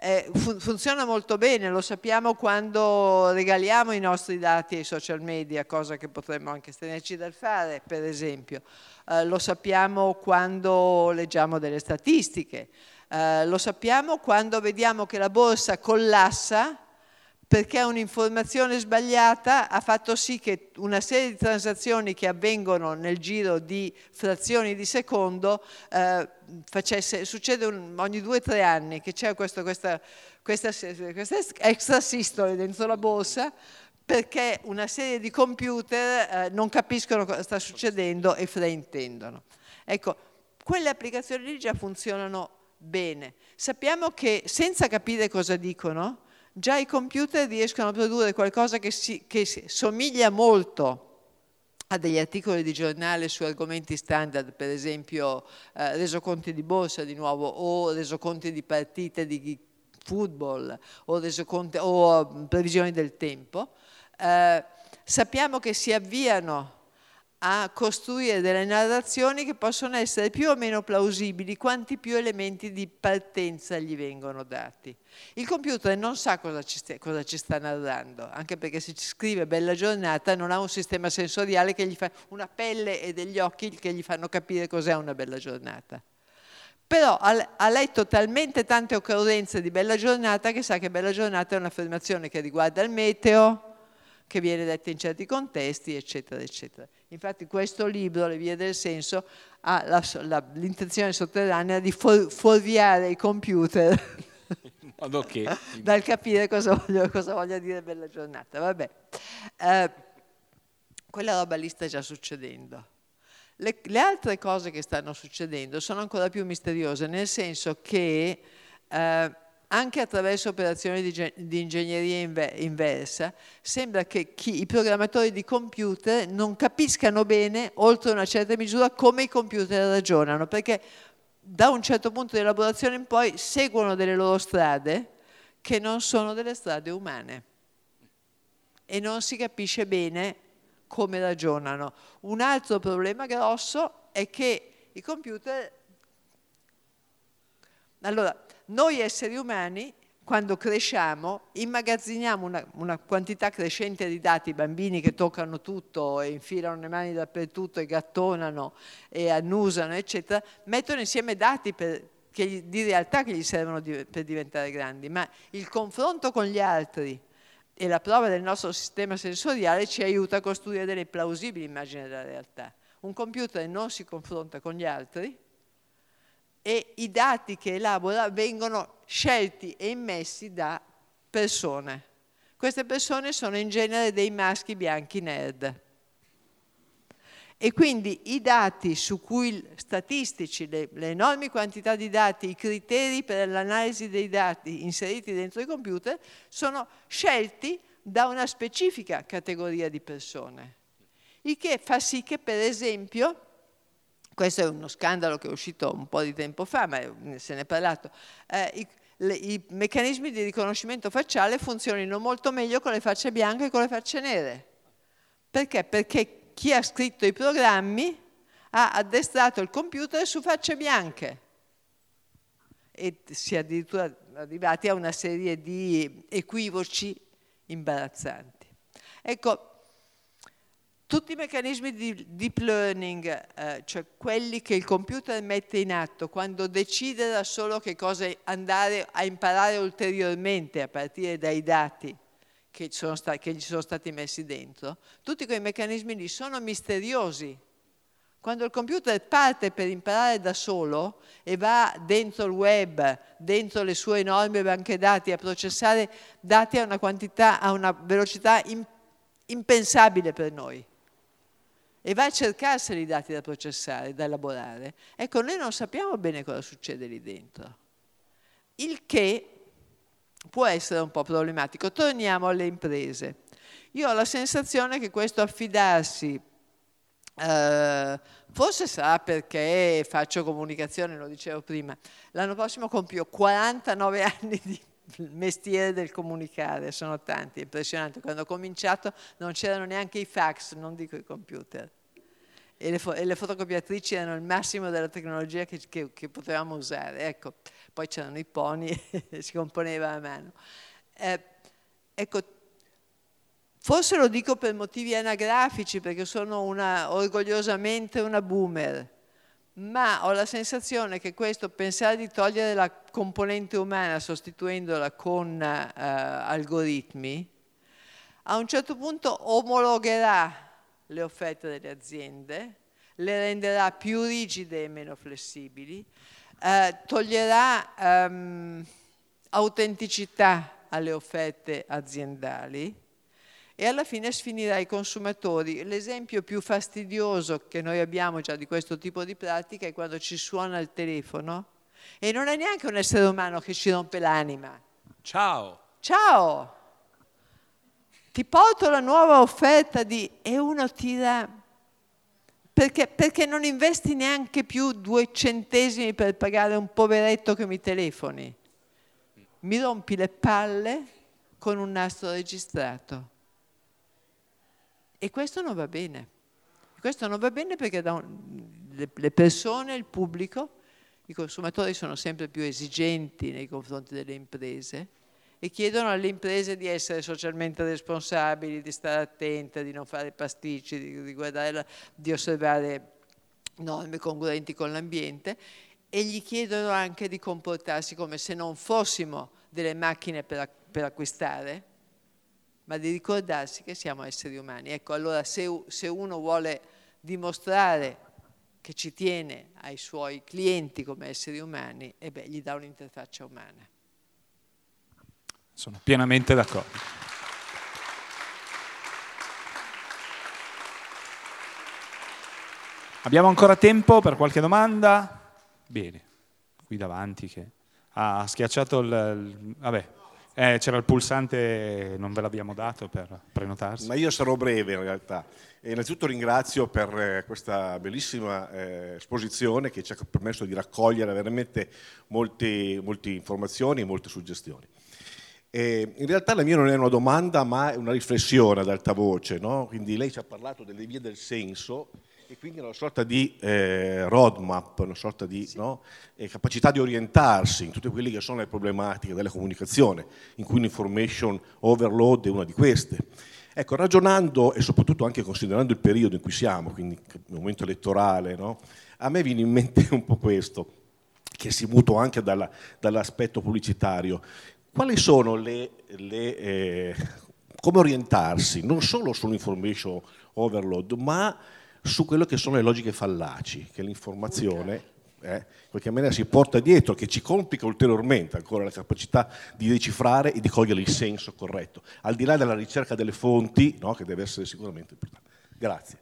C: Eh, fun- funziona molto bene, lo sappiamo quando regaliamo i nostri dati ai social media, cosa che potremmo anche stenerci dal fare, per esempio. Eh, lo sappiamo quando leggiamo delle statistiche, eh, lo sappiamo quando vediamo che la borsa collassa perché un'informazione sbagliata ha fatto sì che una serie di transazioni che avvengono nel giro di frazioni di secondo eh, facesse, succede un, ogni due o tre anni che c'è questo, questa, questa, questa extra sistole dentro la borsa perché una serie di computer eh, non capiscono cosa sta succedendo e fraintendono. Ecco, quelle applicazioni lì già funzionano bene. Sappiamo che senza capire cosa dicono, già i computer riescono a produrre qualcosa che, si, che somiglia molto a degli articoli di giornale su argomenti standard, per esempio eh, resoconti di borsa di nuovo o resoconti di partite di football o, resoconti, o mm, previsioni del tempo. Eh, sappiamo che si avviano a costruire delle narrazioni che possono essere più o meno plausibili quanti più elementi di partenza gli vengono dati. Il computer non sa cosa ci, sta, cosa ci sta narrando, anche perché se ci scrive bella giornata non ha un sistema sensoriale che gli fa una pelle e degli occhi che gli fanno capire cos'è una bella giornata. Però ha letto talmente tante occorrenze di bella giornata che sa che bella giornata è un'affermazione che riguarda il meteo, che viene detta in certi contesti, eccetera, eccetera. Infatti questo libro, Le vie del senso, ha la, la, l'intenzione sotterranea di for, fuorviare i computer
B: che...
C: dal capire cosa voglio, cosa voglio, dire bella giornata. Vabbè. Eh, quella roba lì sta già succedendo. Le, le, altre cose che stanno succedendo sono ancora più misteriose, nel senso che... Eh, anche attraverso operazioni di, di ingegneria inve, inversa, sembra che chi, i programmatori di computer non capiscano bene, oltre una certa misura, come i computer ragionano, perché da un certo punto di elaborazione in poi seguono delle loro strade che non sono delle strade umane e non si capisce bene come ragionano. Un altro problema grosso è che i computer... Allora, noi esseri umani, quando cresciamo, immagazziniamo una, una, quantità crescente di dati, bambini che toccano tutto e infilano le mani dappertutto e gattonano e annusano, eccetera, mettono insieme dati per, gli, di realtà che gli servono di, per diventare grandi, ma il confronto con gli altri e la prova del nostro sistema sensoriale ci aiuta a costruire delle plausibili immagini della realtà. Un computer non si confronta con gli altri, e i dati che elabora vengono scelti e immessi da persone. Queste persone sono in genere dei maschi bianchi nerd. E quindi i dati su cui statistici, le, le enormi quantità di dati, i criteri per l'analisi dei dati inseriti dentro i computer sono scelti da una specifica categoria di persone. Il che fa sì che, per esempio, questo è uno scandalo che è uscito un po' di tempo fa, ma se ne è parlato, eh, i, le, i, meccanismi di riconoscimento facciale funzionino molto meglio con le facce bianche che con le facce nere. Perché? Perché chi ha scritto i programmi ha addestrato il computer su facce bianche e si è addirittura arrivati a una serie di equivoci imbarazzanti. Ecco, tutti i meccanismi di deep learning, eh, cioè quelli che il computer mette in atto quando decide da solo che cosa andare a imparare ulteriormente a partire dai dati che, che gli sono stati messi dentro, tutti quei meccanismi lì sono misteriosi. Quando il computer parte per imparare da solo e va dentro il web, dentro le sue enormi banche dati a processare dati a una quantità, a una velocità impensabile per noi, e va a cercarseli i dati da processare, da elaborare, ecco, noi non sappiamo bene cosa succede lì dentro. Il che può essere un po' problematico. Torniamo alle imprese. Io ho la sensazione che questo affidarsi, eh, forse sarà perché faccio comunicazione, lo dicevo prima, l'anno prossimo compio 49 anni di mestiere del comunicare, sono tanti, è impressionante. Quando ho cominciato non c'erano neanche i fax, non dico i computer. e le, fo- e le fotocopiatrici erano il massimo della tecnologia che, che- che potevamo usare. Ecco, poi c'erano i pony e si componeva a mano. Eh, ecco, forse lo dico per motivi anagrafici, perché sono una, orgogliosamente una boomer, ma ho la sensazione che questo pensare di togliere la componente umana sostituendola con eh, algoritmi, a un certo punto omologherà le offerte delle aziende, le renderà più rigide e meno flessibili, eh, toglierà ehm, autenticità alle offerte aziendali e alla fine sfinirà i consumatori. L'esempio più fastidioso che noi abbiamo già di questo tipo di pratica è quando ci suona il telefono e non è neanche un essere umano che ci rompe l'anima.
B: Ciao!
C: Ciao! Ti porto la nuova offerta di... e uno tira... Perché, perché non investi neanche più due centesimi per pagare un poveretto che mi telefoni? Mi rompi le palle con un nastro registrato. E questo non va bene. Questo non va bene perché un, le, persone, il pubblico, i consumatori sono sempre più esigenti nei confronti delle imprese e chiedono alle imprese di essere socialmente responsabili, di stare attente, di non fare pasticci, di, di, guardare, di osservare norme congruenti con l'ambiente e gli chiedono anche di comportarsi come se non fossimo delle macchine per, per acquistare, ma di ricordarsi che siamo esseri umani. Ecco, allora se, se uno vuole dimostrare che ci tiene ai suoi clienti come esseri umani, e beh, gli dà un'interfaccia umana.
B: Sono pienamente d'accordo. Abbiamo ancora tempo per qualche domanda? Bene, qui davanti che ha schiacciato il... il vabbè, eh, c'era il pulsante, non ve l'abbiamo dato per prenotarsi.
E: Ma io sarò breve in realtà. E innanzitutto ringrazio per eh, questa bellissima eh, esposizione che ci ha permesso di raccogliere veramente molte, molte informazioni e molte suggestioni. Eh, in realtà la mia non è una domanda, ma è una riflessione ad alta voce. No? Quindi lei ci ha parlato delle vie del senso e quindi una sorta di eh, roadmap, una sorta di sì. no? eh, capacità di orientarsi in tutte quelle che sono le problematiche della comunicazione, in cui l'information overload è una di queste. Ecco, ragionando e soprattutto anche considerando il periodo in cui siamo, quindi il momento elettorale, no? a me viene in mente un po' questo, che si mutua anche dalla, dall'aspetto pubblicitario quali sono le, le eh, come orientarsi non solo sull'information overload, ma su quello che sono le logiche fallaci, che l'informazione eh, in qualche maniera si porta dietro, che ci complica ulteriormente ancora la capacità di decifrare e di cogliere il senso corretto, al di là della ricerca delle fonti, no, che deve essere sicuramente importante. Grazie.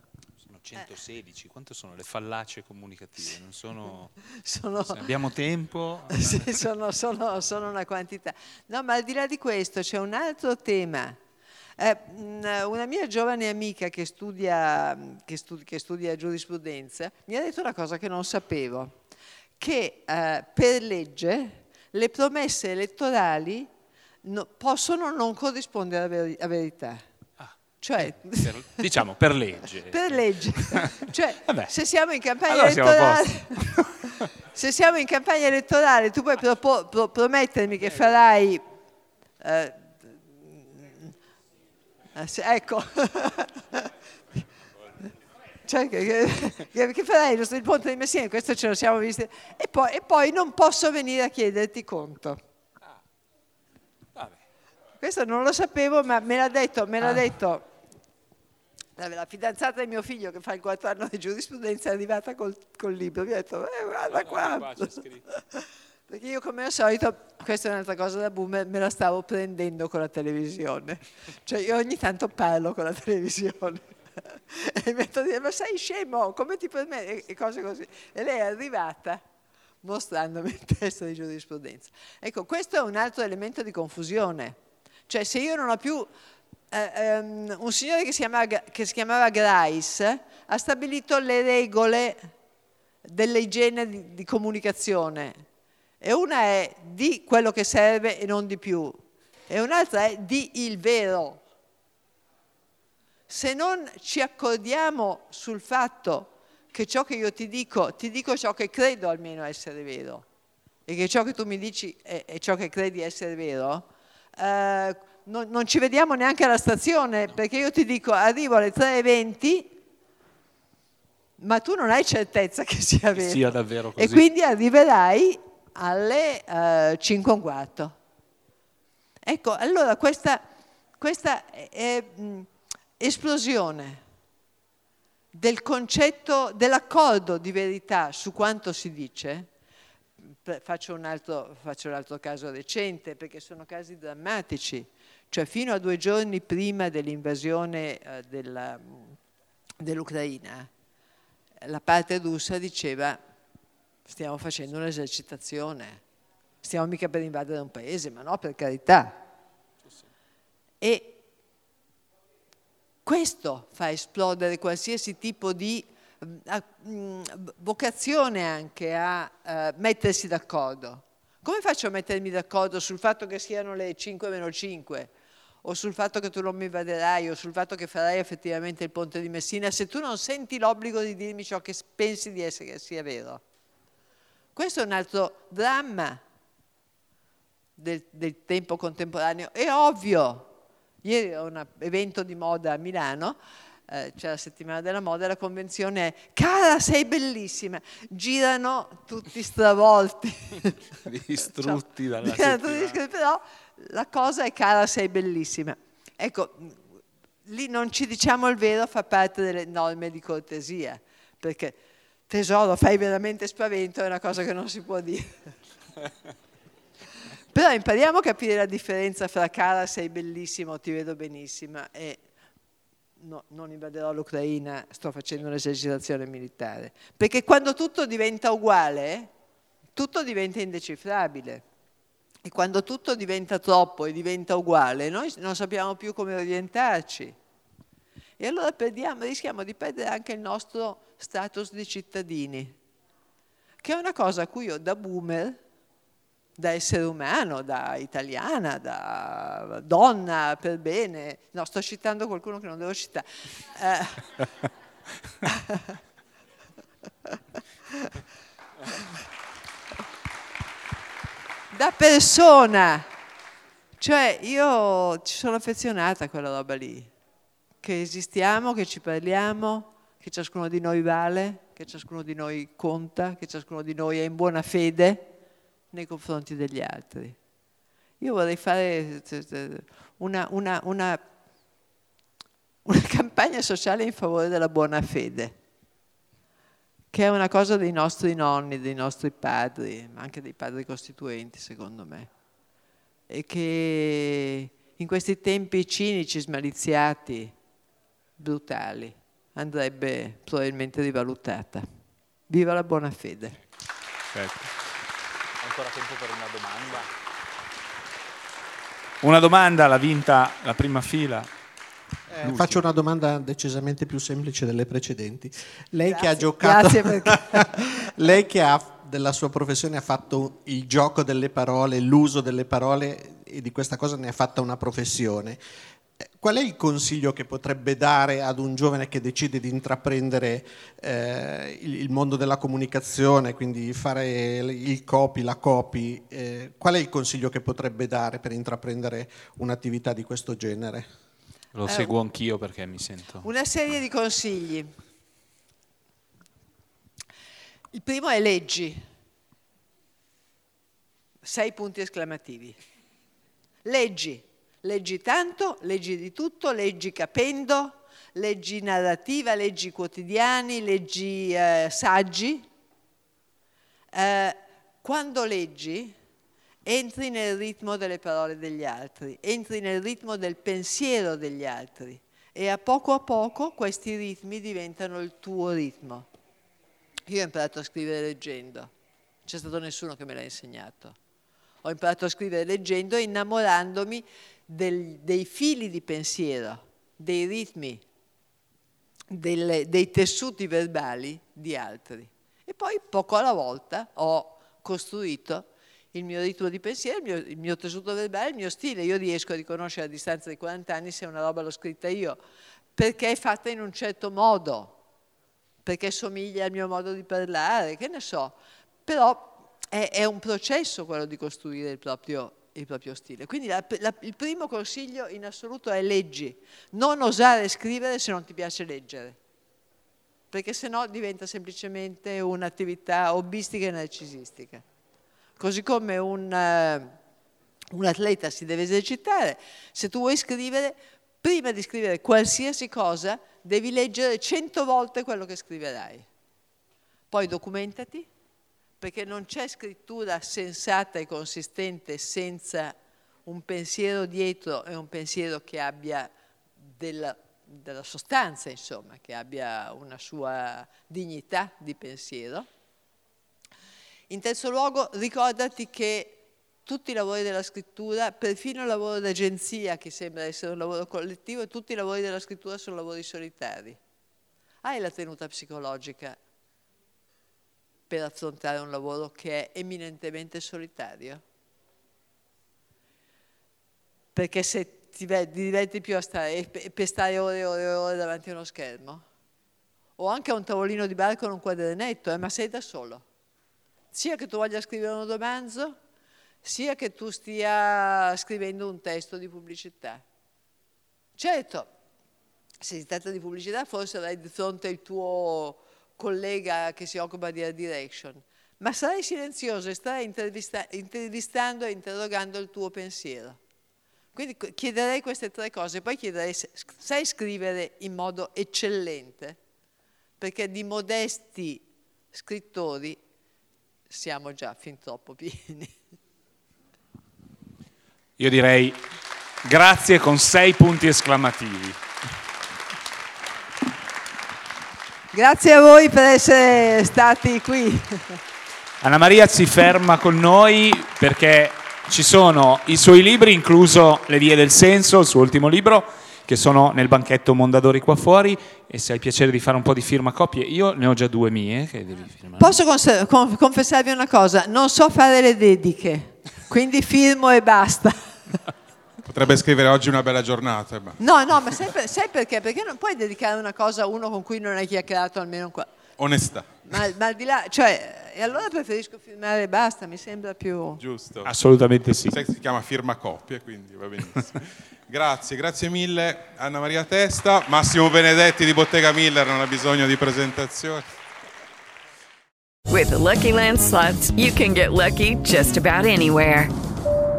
B: 116, quante sono le fallacie comunicative? Non sono,
C: sono
B: abbiamo tempo?
C: sì, sono, sono, sono, una quantità. No, ma al di là di questo c'è un altro tema. Eh, una mia giovane amica che studia, che, studi, che studia, giurisprudenza mi ha detto una cosa che non sapevo, che eh, per legge le promesse elettorali no, possono non corrispondere a, veri, a verità. Cioè,
B: per, diciamo per legge.
C: per legge. Cioè, se siamo in campagna allora elettorale, se siamo in campagna elettorale, tu puoi propo, pro, promettermi che farai. Eh, eh ecco. cioè, che, che, che, farai il ponte di Messina, questo ce lo siamo visti, e poi, e poi non posso venire a chiederti conto. Ah, questo non lo sapevo, ma me l'ha detto, me l'ha ah. detto la fidanzata di mio figlio che fa il quarto anno di giurisprudenza è arrivata col, col libro, mi ha detto, eh, guarda qua. qua Perché io come al solito, questa è un'altra cosa da boomer, me la stavo prendendo con la televisione. Cioè io ogni tanto parlo con la televisione. e mi ha detto, ma sei scemo, come ti permetti? E cose così. E lei è arrivata mostrandomi il testo di giurisprudenza. Ecco, questo è un altro elemento di confusione. Cioè se io non ho più eh, um, un signore che si, chiamava, che si chiamava Grice ha stabilito le regole dell'igiene di, di comunicazione e una è di quello che serve e non di più e un'altra è di il vero. Se non ci accordiamo sul fatto che ciò che io ti dico, ti dico ciò che credo almeno essere vero, e che ciò che tu mi dici è, è ciò che credi essere vero, eh, non, non, ci vediamo neanche alla stazione, perché io ti dico arrivo alle 3.20, ma tu non hai certezza che sia vero.
B: Sia davvero così.
C: E quindi arriverai alle eh, 5 un quarto. Ecco, allora questa, questa è, mh, esplosione del concetto dell'accordo di verità su quanto si dice, faccio un, altro, faccio un altro caso recente perché sono casi drammatici, cioè fino a due giorni prima dell'invasione eh, della, dell'Ucraina, la parte russa diceva stiamo facendo un'esercitazione, stiamo mica per invadere un paese, ma no, per carità. E questo fa esplodere qualsiasi tipo di mm, vocazione anche a uh, mettersi d'accordo. Come faccio a mettermi d'accordo sul fatto che siano le 5 meno 5? o sul fatto che tu non mi invaderai o sul fatto che farai effettivamente il ponte di Messina se tu non senti l'obbligo di dirmi ciò che pensi di essere sia vero. Questo è un altro dramma del, del tempo contemporaneo. È ovvio, ieri a un evento di moda a Milano, eh, c'è la settimana della moda, la convenzione è cara sei bellissima, girano tutti stravolti.
B: Distrutti cioè, dalla
C: settimana. Però la cosa è cara sei bellissima. Ecco, lì non ci diciamo il vero, fa parte delle norme di cortesia, perché tesoro, fai veramente spavento, è una cosa che non si può dire. Però impariamo a capire la differenza fra cara sei bellissimo, ti vedo benissima e no, non invaderò l'Ucraina, sto facendo un'esercitazione militare. Perché quando tutto diventa uguale, tutto diventa indecifrabile. E quando tutto diventa troppo e diventa uguale, noi non sappiamo più come orientarci. E allora perdiamo, rischiamo di perdere anche il nostro status di cittadini, che è una cosa a cui io da boomer, da essere umano, da italiana, da donna per bene, no sto citando qualcuno che non devo citare, eh. da persona, cioè io ci sono affezionata a quella roba lì che esistiamo, che ci parliamo, che ciascuno di noi vale, che ciascuno di noi conta, che ciascuno di noi è in buona fede nei confronti degli altri. Io vorrei fare una, una, una, una campagna sociale in favore della buona fede, che è una cosa dei nostri nonni, dei nostri padri, ma anche dei padri costituenti, secondo me, e che in questi tempi cinici, smaliziati, brutali, andrebbe probabilmente rivalutata. Viva la buona fede.
B: Certo. Ancora tempo per una domanda? Una domanda l'ha vinta la prima fila.
F: Eh, faccio una domanda decisamente più semplice delle precedenti. Lei grazie, che ha giocato, lei che ha della sua professione ha fatto il gioco delle parole, l'uso delle parole e di questa cosa ne ha fatta una professione. Qual è il consiglio che potrebbe dare ad un giovane che decide di intraprendere eh, il, mondo della comunicazione, quindi fare il copy, la copy? Eh, qual è il consiglio che potrebbe dare per intraprendere un'attività di questo genere?
B: Lo seguo anch'io perché mi sento.
C: Una serie di consigli. Il primo è leggi. Sei punti esclamativi. Leggi Leggi tanto, leggi di tutto, leggi capendo, leggi narrativa, leggi quotidiani, leggi eh, saggi. Eh, quando leggi entri nel ritmo delle parole degli altri, entri nel ritmo del pensiero degli altri e a poco a poco questi ritmi diventano il tuo ritmo. Io ho imparato a scrivere leggendo, non c'è stato nessuno che me l'ha insegnato. Ho imparato a scrivere leggendo e innamorandomi del, dei fili di pensiero, dei ritmi, delle, dei tessuti verbali di altri. E poi poco alla volta ho costruito il mio ritmo di pensiero, il mio, il mio, tessuto verbale, il mio stile. Io riesco a riconoscere a distanza di 40 anni se una roba l'ho scritta io, perché è fatta in un certo modo. perché somiglia al mio modo di parlare, che ne so. Però è, è un processo quello di costruire il proprio, il proprio stile. Quindi la, la, il primo consiglio in assoluto è leggi. Non osare scrivere se non ti piace leggere, perché sennò diventa semplicemente un'attività hobbistica e narcisistica. Così come un, uh, un atleta si deve esercitare, se tu vuoi scrivere, prima di scrivere qualsiasi cosa, devi leggere cento volte quello che scriverai. Poi documentati, perché non c'è scrittura sensata e consistente senza un pensiero dietro e un pensiero che abbia della, della sostanza, insomma, che abbia una sua dignità di pensiero. In terzo luogo, ricordati che tutti i lavori della scrittura, perfino il lavoro d'agenzia, che sembra essere un lavoro collettivo, tutti i lavori della scrittura sono lavori solitari. Hai la tenuta psicologica per affrontare un lavoro che è eminentemente solitario? Perché se ti diverti più a stare, per stare ore e ore e ore davanti a uno schermo? O anche a un tavolino di bar con un quadernetto, eh, ma sei da solo. Sia che tu voglia scrivere un romanzo, sia che tu stia scrivendo un testo di pubblicità. Certo, se si tratta di pubblicità forse avrai di fronte il tuo collega che si occupa di direction, ma sarai silenzioso e starai intervista intervistando e interrogando il tuo pensiero. Quindi chiederei queste tre cose, poi chiederei se sai scrivere in modo eccellente, perché di modesti scrittori siamo già fin troppo pieni.
B: Io direi grazie con sei punti esclamativi.
C: Grazie a voi per essere stati qui.
B: Anna Maria si ferma con noi perché ci sono i suoi libri, incluso Le vie del senso, il suo ultimo libro, che sono nel banchetto Mondadori qua fuori e se hai piacere di fare un po' di firma copie, io ne ho già due mie che devi firmare.
C: Posso confessarvi una cosa, non so fare le dediche, quindi firmo e basta.
G: Potrebbe scrivere oggi una bella giornata. Ma.
C: No, no, ma sai, per, sai, perché? Perché non puoi dedicare una cosa a uno con cui non hai chiacchierato almeno qua.
G: Onestà.
C: Ma, ma al di là, cioè, e allora preferisco firmare e basta, mi sembra più...
G: Giusto.
B: Assolutamente sì.
G: Sai si chiama firma coppia, quindi va benissimo. grazie, grazie mille Anna Maria Testa. Massimo Benedetti di Bottega Miller non ha bisogno di presentazioni.
H: With the Lucky Land slots, you can get lucky just about anywhere.